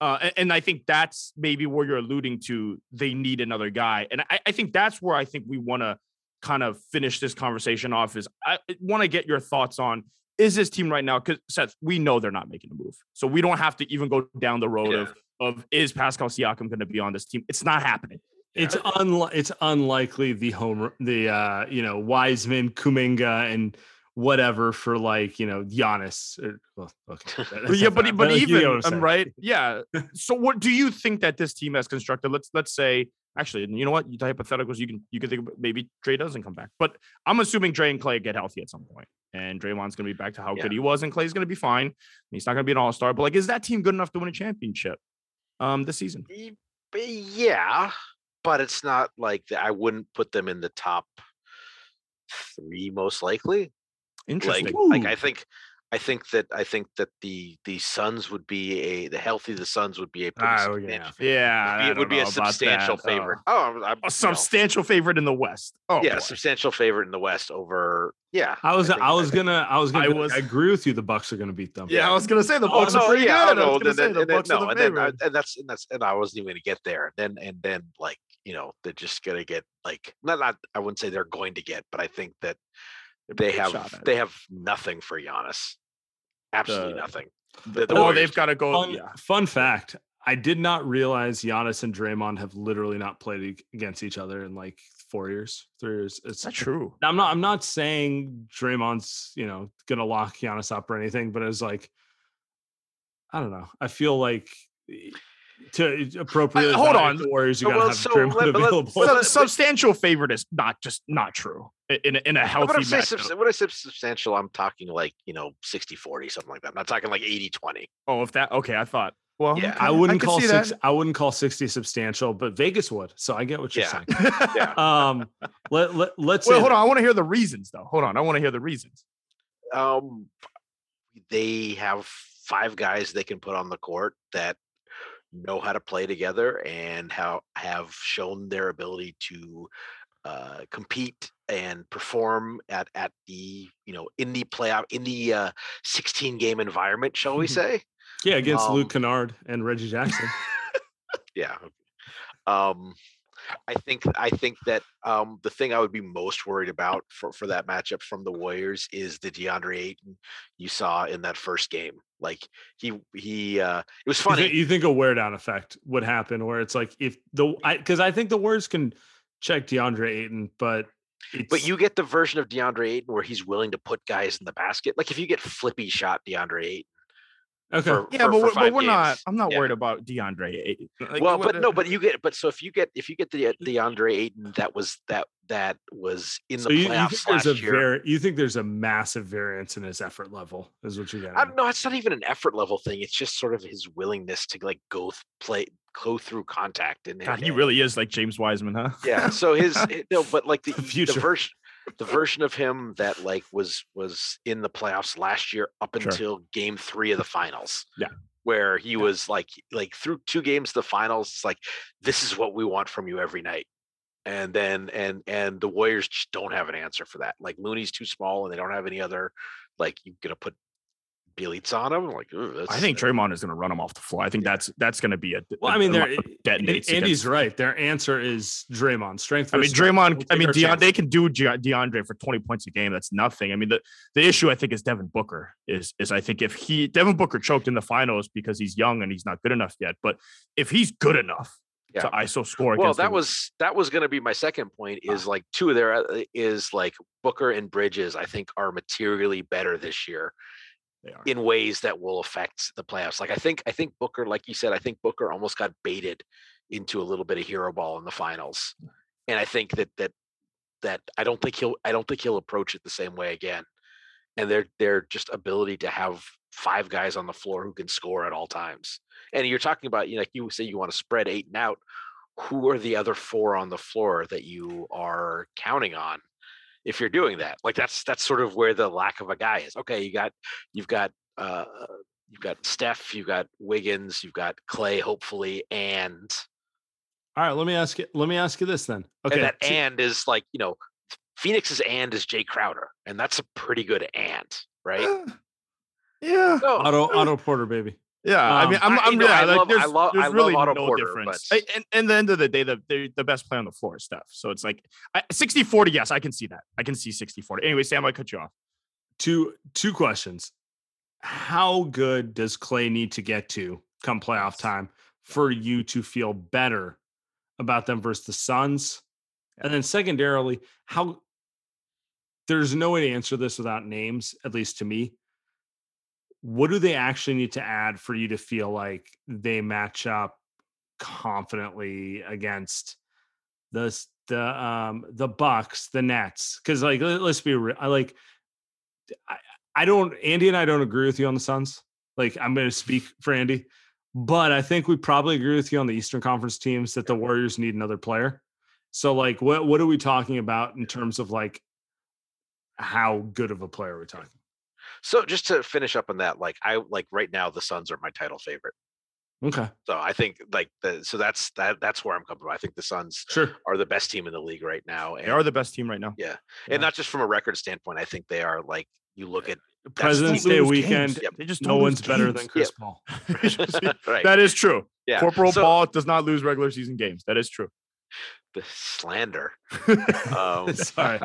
Uh, and, and I think that's maybe where you're alluding to. They need another guy, and I, I think that's where I think we want to kind of finish this conversation off. Is I want to get your thoughts on is this team right now? Because Seth, we know they're not making a move, so we don't have to even go down the road Yeah. of of is Pascal Siakam going to be on this team? It's not happening. It's unli- it's unlikely the home the uh you know Wiseman, Kuminga, and whatever for like you know Giannis. Or, well, okay, [laughs] yeah, but but like, you know even I'm right, [laughs] yeah. So what do you think that this team has constructed? Let's let's say actually, you know what? The hypotheticals you can you can think about maybe Dre doesn't come back, but I'm assuming Dre and Klay get healthy at some point, and Draymond's gonna be back to how Yeah. good he was, and Klay's gonna be fine. He's not gonna be an all star, but like, is that team good enough to win a championship um this season? Yeah, but it's not like I wouldn't put them in the top three most likely. Interesting. Like, like I think, I think that I think that the the Suns would be a the healthy the Suns would be a pretty Oh, yeah. substantial, yeah, would be- it would be a substantial that. favorite. Uh, Oh, I'm, a you know, substantial favorite in the West. Oh, yeah, a substantial favorite in the West over. Yeah, I was think- I was gonna I was gonna I I, agree with you. The Bucks are gonna beat them. Yeah, I was gonna say the Oh, Bucks no, are pretty yeah, good. I no, was gonna then- say then- the Bucks are the and then, favorite. and that's and that's and I wasn't even gonna get there. Then and then like you know they're just gonna get like not not I wouldn't say they're going to get, but I think that they have they have nothing for Giannis. Absolutely The- nothing. The- the oh, Warriors they've got to go. Fun, Yeah. fun fact: I did not realize Giannis and Draymond have literally not played against each other in like four years, three years. It's Is true? I'm not. I'm not saying Draymond's you know gonna lock Giannis up or anything, but it's like I don't know. I feel like to appropriately hold on. the Warriors, you Uh, gotta well, have so Draymond let- but let- available. Well, Sub- but- substantial favorite is not just not true i- in a, in a When healthy I say subs- when I say substantial, I'm talking like you know 60-40, something like that. I'm not talking like 80-20. Oh, if that okay, I thought. Well, Yeah. okay, I wouldn't could call see six. that. I wouldn't call sixty substantial, but Vegas would. So I get what you're Yeah. saying. [laughs] Yeah. [laughs] Um, let let let's Wait, say hold that- on. I want to hear the reasons, though. Hold on. I want to hear the reasons. um they have five guys they can put on the court that know how to play together and how have shown their ability to uh, compete and perform at at the you know in the playoff in the uh, 16 game environment shall we [laughs] say Yeah, against Luke Um, Kennard and Reggie Jackson. [laughs] yeah um i think i think that um the thing i would be most worried about for for that matchup from the warriors is the deandre ayton you saw in that first game. Like he he uh it was You funny. think, you think a wear down effect would happen where it's like if the because I, think the Warriors can check DeAndre Ayton, but it's, but you get the version of deandre ayton where he's willing to put guys in the basket. Like if you get flippy shot deandre ayton okay. for, Yeah, for- but for we're, but we're not. I'm not yeah. worried about DeAndre. Like, well, but no, but you get, but so if you get, if you get the uh, DeAndre Ayton that was that that was in So the you, you playoffs think there's last a year, very you think there's a massive variance in his effort level is what you're getting. I don't know. It's not even an effort level thing. It's just sort of his willingness to like go th- play, go through contact. And God, he really is like James Wiseman, huh? yeah. So his it- [laughs] eh, no, but like the, The the future. version, the version of him that like was was in the playoffs last year up Sure. until Game Three of the finals. Yeah. Where he was like like through two games the finals, it's like this is what we want from you every night. And then and and the Warriors just don't have an answer for that. Like Looney's too small, and they don't have any other. Like you're gonna put Bjelica on him? Like that's, I think Draymond is going to run him off the floor. I think that's that's going to be a. Well, a- I mean, a they're, lot Andy's against- right. Their answer is Draymond. Strength. I mean, strength. Draymond. We'll I mean, our Deon, they can do DeAndre for twenty points a game. That's nothing. I mean, the the issue I think is Devin Booker. Is is I think if he Devin Booker choked in the finals because he's young and he's not good enough yet. But if he's good enough Yeah. to ISO score, well that the- was that was going to be my second point is like two of their uh, is like booker and bridges i think are materially better this year they are. In ways that will affect the playoffs like i think i think booker like you said i think booker almost got baited into a little bit of hero ball in the finals and i think that that that i don't think he'll i don't think he'll approach it the same way again and their their just ability to have five guys on the floor who can score at all times and you're talking about you know, like you say you want to spread eight and out who are the other four on the floor that you are counting on if you're doing that like that's that's sort of where the lack of a guy is okay you got you've got uh you've got steph you've got wiggins you've got Klay hopefully and All right, let me ask you. Let me ask you this then. Okay, And that two- and is like, you know, Phoenix's and is Jae Crowder, and that's a pretty good and, right? Eh, yeah. No, Auto Otto Porter, baby. Yeah, I Um, mean, I'm, I- I'm know, yeah, I like, love- I there's, love- there's I love really Otto no Porter, difference. but- A- And, and the end of the day, the, the the best play on the floor is Steph. So it's like I, 60 40. Yes, I can see that. I can see 60 40. Anyway, Sam, I cut you off. Two two questions. How good does Klay need to get to come playoff time for you to feel better about them versus the Suns? And then secondarily, how there's no way to answer this without names, at least to me. What do they actually need to add for you to feel like they match up confidently against the the um the Bucks, the Nets? Because like let- let's be real, I like I, I don't Andy and I don't agree with you on the Suns. Like I'm going to speak for Andy, but I think we probably agree with you on the Eastern Conference teams that the Warriors need another player. So like what what are we talking about in terms of like how good of a player are we talking? So just to finish up on that, like I like right now the Suns are my title favorite. Okay. So I think like the so that's that that's where I'm coming from. I think the Suns Sure. are the best team in the league right now. They are the best team right now. yeah. yeah. And not just from a record standpoint. I think they are like you look uh, at President's Day weekend. games. They just No don't one's better than games. Chris Paul. [laughs] [laughs] right. That is true. yeah. Corporal So- Paul does not lose regular season games. That is true. The slander. [laughs] Um, Sorry.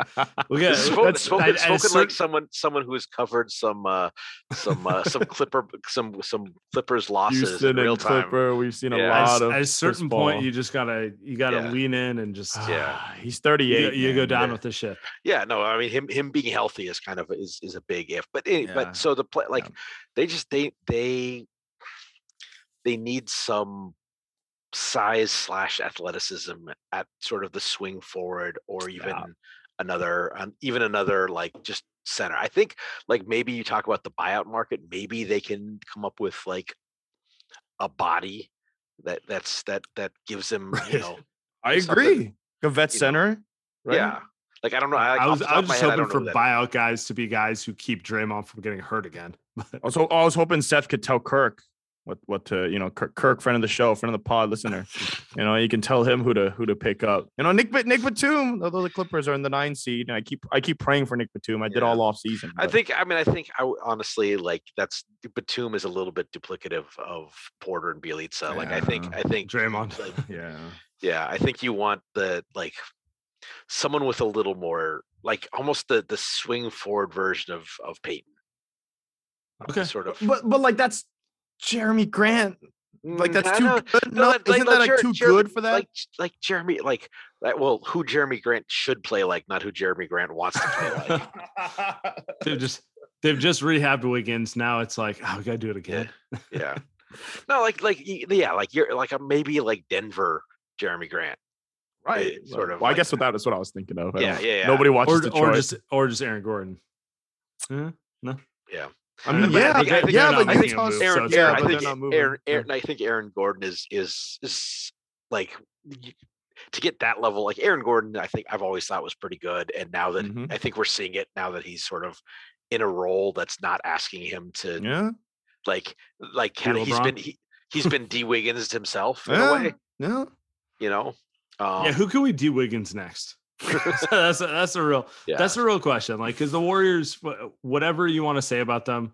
We got spoken, that's- spoken, I- at a spoken certain- like someone someone who has covered some uh some uh some clipper some some clippers losses Houston in real and time Clipper. We've seen a Yeah. lot at, of at a Chris certain point, Paul. you just gotta you gotta Yeah. lean in and just Yeah. he's you, 38. you go down Yeah. with the ship. yeah no i mean him him being healthy is kind of is is a big if but any, Yeah. but so the play like Yeah. they just they they they need some size slash athleticism at sort of the swing forward or even Yeah. another um, even another like just center i think like maybe you talk about the buyout market maybe they can come up with like a body that that's that that gives [laughs] them you know I agree. A vet you know, center. Right? yeah like i don't know I, I was I was just head, hoping for know who that is. buyout guys to be guys who keep Draymond from getting hurt again. [laughs] Ho- I was hoping Seth could tell Kirk what what to you know Kirk, Kirk friend of the show, friend of the pod, listener. [laughs] you know, you can tell him who to who to pick up. You know, Nick Bat- Nick Batum. Although the Clippers are in the nine seed, and I keep I keep praying for Nick Batum. I did all off season. I think. I mean, I think. I w- honestly like that's Batum is a little bit duplicative of Porter and Bjelica. Like I think. I think. Draymond. Like, [laughs] Yeah. yeah, I think you want the like someone with a little more like almost the the swing forward version of of Payton. Okay. Sort of. But but like that's Jerami Grant. Like Mm, that's too good. no, No, like- like- isn't like that like too Jerami- good for that? Like like Jerami, like that. Well, who Jerami Grant should play like, not who Jerami Grant wants to play like. [laughs] They've just they've just rehabbed Wiggins. Now it's like, oh, we gotta do it again. yeah. [laughs] No, like like yeah, like you're like a maybe like Denver Jerami Grant. right. it sort of Well, I guess what that is what I was thinking of. Yeah, yeah, yeah. Nobody watches Or, Detroit. or just or just Aaron Gordon. Eh, no. Yeah. I mean, yeah, I think yeah, but not you making a toss- so Aaron, yeah, I but think they're not moving. Aaron, Yeah. Aaron, I think Aaron Gordon is is is like to get that level. Like Aaron Gordon, I think I've always thought was pretty good, and now that Mhm. I think we're seeing it now that he's sort of in a role that's not asking him to Yeah. like like kind of he's LeBron? been he, he's [laughs] been D Wiggins himself in Yeah. a way, Yeah. you know. Um, yeah, who can we do Wiggins next? [laughs] that's a, that's a real yeah. that's a real question. Like, because the Warriors, whatever you want to say about them,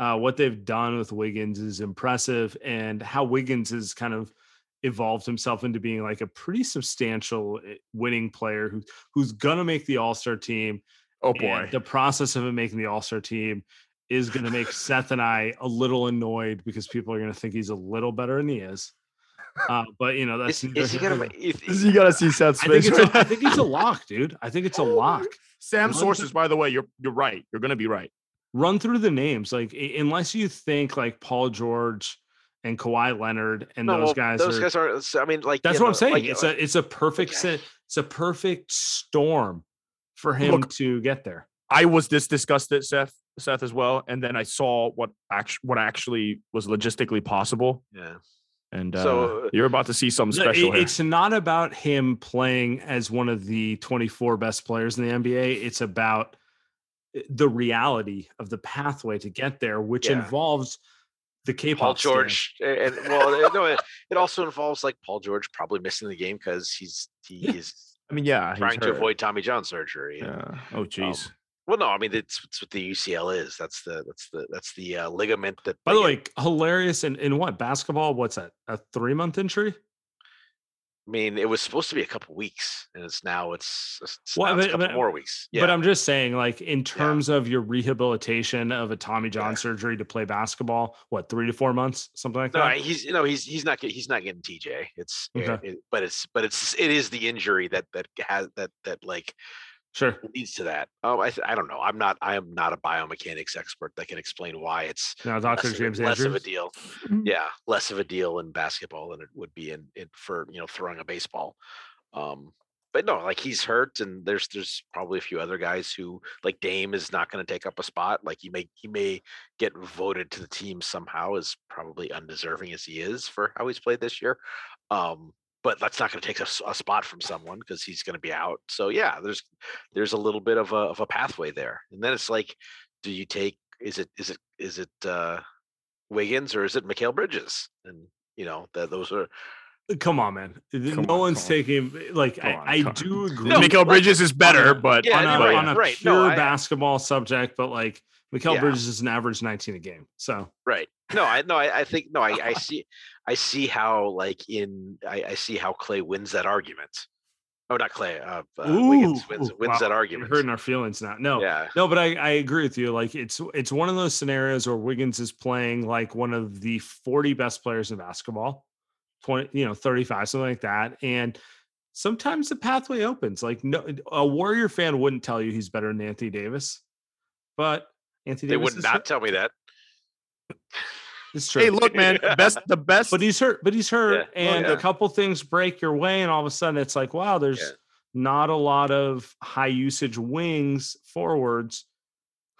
uh, what they've done with Wiggins is impressive, and how Wiggins has kind of evolved himself into being like a pretty substantial eh, winning player who who's gonna make the All Star team. Oh and boy. the process of him making the All Star team is gonna make [laughs] Seth and I a little annoyed because people are gonna think he's a little better than he is. Uh, but you know that's is, is he gonna? nor ma- there. is- you gotta see Seth's I think face. it's right a, I think it's a lock, dude. I think it's a lock. Sam Run sources, through- by the way, you're you're right. You're gonna be right. run through the names like unless you think like Paul George and Kawhi Leonard and no, those well, guys those are guys aren't. I mean, like that's you what I'm saying like, it's like- a it's a perfect yeah. si- it's a perfect storm for him Look, to get there I was this disgusted, Seth, Seth as well, and then I saw what act- what actually was logistically possible, yeah. And uh, So- you're about to see something special it- here. it's not about him playing as one of the 24 best players in the NBA it's about eh, the reality of the pathway to get there which Yeah. involves the K-pop. Paul George, and, and well, it- no, it, it also involves like Paul George probably missing the game because he's he is I mean, yeah, he's trying to avoid Tommy John surgery. and, Yeah. Oh, jeez. Well, no, I mean it's, it's what the UCL is. That's the that's the that's the uh, ligament that. By the like, way, hilarious in, in what basketball? What's that? A three month injury? I mean, it was supposed to be a couple weeks, and it's now it's, it's Well, now it's but- a couple but- more weeks. Yeah, But I'm just saying, like in terms of your rehabilitation of a Tommy John Yeah. surgery to play basketball, what three to four months, something like that. no, that. he's you know he's he's not he's not getting TJ. It's uh, Okay. it- but it's but it's it is the injury that that has that that like Sure. leads to that. Oh, I I don't know. I'm not I am not a biomechanics expert that can explain why it's Now, Dr. less, of, James a, less of a deal. Yeah, less of a deal in basketball than it would be in, in for you know throwing a baseball. Um, but no, like he's hurt, and there's there's probably a few other guys who like Dame is not going to take up a spot. Like he may he may get voted to the team somehow as probably undeserving as he is for how he's played this year. Um, but that's not going to take a spot from someone because he's going to be out. So yeah, there's there's a little bit of a of a pathway there, and then it's like, do you take is it is it is it uh Wiggins or is it Mikal Bridges? And you know that those are Come on, man. Come no on, one's taking like I, on, I come on. do agree. No, Mikal like- Bridges is better, a- but Yeah, on a, no, right, on a right. pure No, I- basketball subject, but like Mikal Yeah. Bridges is an average 19 a game. So right. No, I no, I, I think no, I, I see I see how like in I, I see how Klay wins that argument. Oh, not Klay. Uh, uh Wiggins wins ooh, wins wow, that You're argument. hurting our feelings now. No, Yeah. no, but I, I agree with you. Like it's it's one of those scenarios where Wiggins is playing like one of the 40 best players in basketball, 20, you know, 35, something like that. And sometimes the pathway opens. Like no a Warrior fan wouldn't tell you he's better than Anthony Davis, but Anthony They Davis would not hurt. tell me that. It's [laughs] true. hey, look, man, best the best. but he's hurt, but he's hurt, oh, Yeah. and Yeah. a couple things break your way, and all of a sudden it's like, wow, there's Yeah. not a lot of high usage wings forwards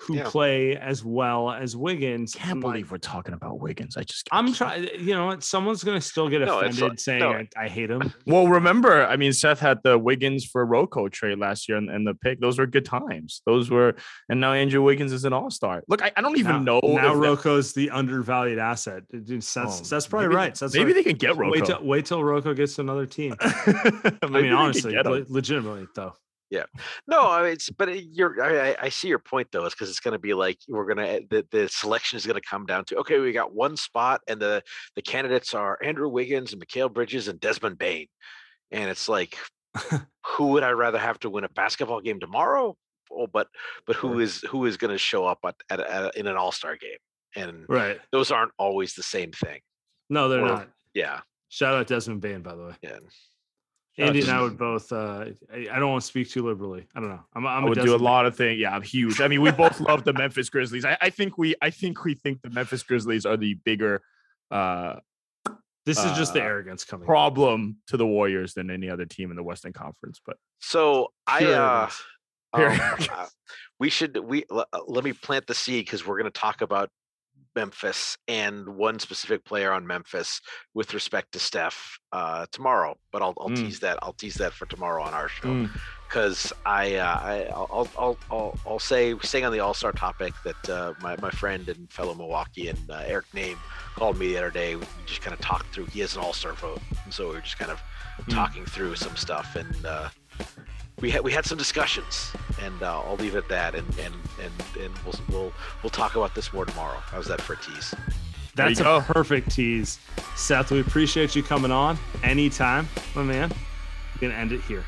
who Yeah. play as well as Wiggins. can't like, believe we're talking about Wiggins. I just I'm trying. Eh, you know what? Someone's gonna still get No, offended like- saying no. I, I hate him. [laughs] Well, remember, I mean, Seth had the Wiggins for Rocco trade last year and, and the pick. Those were good times. Those were, and now Andrew Wiggins is an all star. Look, I, I don't even now, know. now that- Rocco's the undervalued asset. Dude, That's, Oh, that's probably maybe- right. That's maybe they can get Rocco. Wait till wait till Rocco gets another team. I [laughs] I mean, honestly, le- legitimately though. Yeah no, I mean, it's but it- you're. I, I- see your point though, is because it's going to be like we're going to eh, the, the selection is going to come down to okay, we got one spot, and the the candidates are Andrew Wiggins and Mikal Bridges and Desmond Bane, and it's like, [laughs] who would I rather have to win a basketball game tomorrow? Oh, but but who is who is going to show up at, at, at in an All Star game? And Right. those aren't always the same thing. No, they're Or- not. Yeah, Shout out Desmond Bane, by the way. yeah. Andy and I would both. Uh, I, I don't want to speak too liberally. I don't know. I'm, a- I'm I a would do a lot of things. Yeah, I'm huge. I mean, we both love the Memphis Grizzlies. I, I think we, I think we think the Memphis Grizzlies are the bigger uh, This is just the uh, arrogance coming. problem to the Warriors than any other team in the Western Conference. But So I uh, um, uh, we should we l- uh, let me plant the seed because we're going to talk about Memphis and one specific player on Memphis with respect to Steph uh, tomorrow. But I'll, I'll Mm. tease that. I'll tease that for tomorrow on our show Mm. because I, uh, I I'll, I'll I'll I'll say staying on the All Star topic that uh, my my friend and fellow Milwaukee and uh, Eric Nehm called me the other day. We just kind of talked through. He has an All Star vote, and so we were just kind of Mm. talking through some stuff and. We had we had some discussions, and uh, I'll leave it at that, and and and and we'll we'll we'll talk about this more tomorrow. How's that for a tease? That's a go. perfect tease, Seth. We appreciate you coming on anytime, my man. We're gonna end it here.